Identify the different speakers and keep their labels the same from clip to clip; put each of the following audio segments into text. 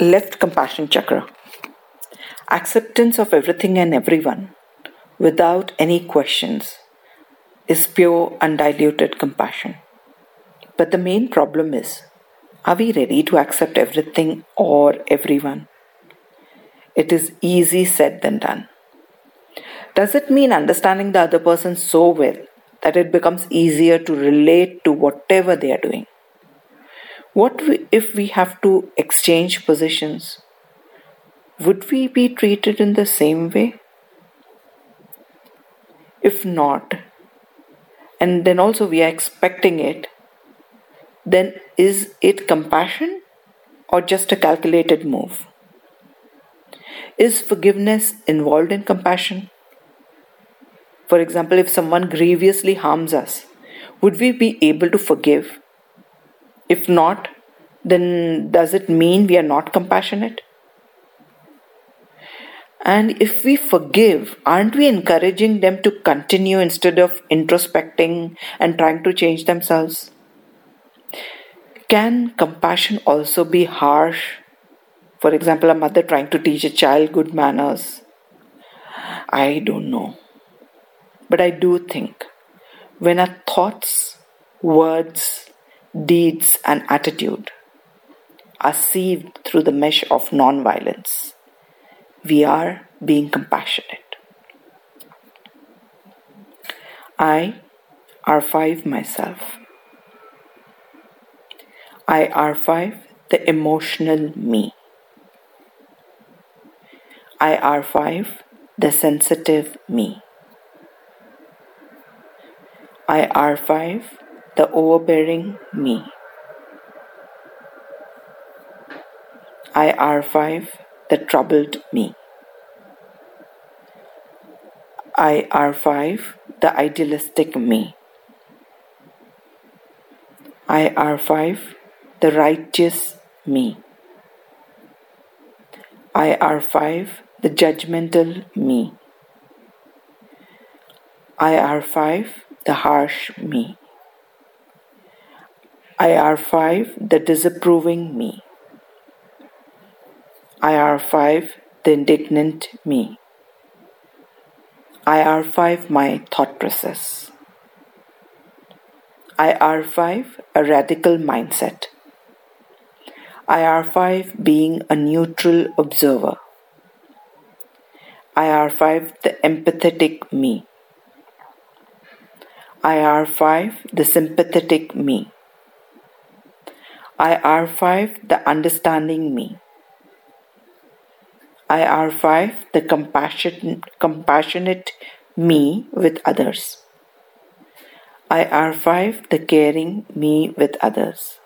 Speaker 1: Left compassion chakra. Acceptance of everything and everyone without any questions is pure undiluted compassion. But the main problem is are we ready to accept everything or everyone? It is easy said than done. Does it mean understanding the other person so well that it becomes easier to relate to whatever they are doing? What if we have to exchange positions? Would we be treated in the same way? If not, and then also we are expecting it, then is it compassion or just a calculated move? Is forgiveness involved in compassion? For example, if someone grievously harms us, would we be able to forgive? If not, then does it mean we are not compassionate? And if we forgive, aren't we encouraging them to continue instead of introspecting and trying to change themselves? Can compassion also be harsh? For example, a mother trying to teach a child good manners. I don't know. But I do think when our thoughts, words, deeds, and attitude are sieved through the mesh of non-violence, we are being compassionate. I R5 myself. I R5 the emotional me. I R5 the sensitive me. I R5 the overbearing me. I R5 the troubled me. I R5 the idealistic me. I R5 the righteous me. I R5 the judgmental me. I R5 the harsh me. IR5 the disapproving me. IR5 the indignant me. IR5 my thought process. IR5 a radical mindset. IR5 being a neutral observer. IR5 the empathetic me. IR5 the sympathetic me. IR5 the understanding me. IR5 the compassion, compassionate me with others. IR5 the caring me with others.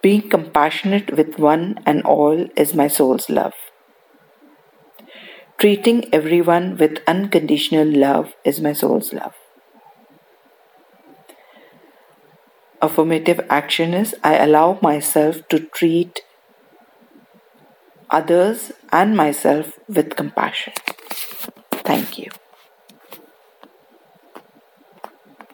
Speaker 1: Being compassionate with one and all is my soul's love. Treating everyone with unconditional love is my soul's love. Affirmative action is I allow myself to treat others and myself with compassion. Thank you.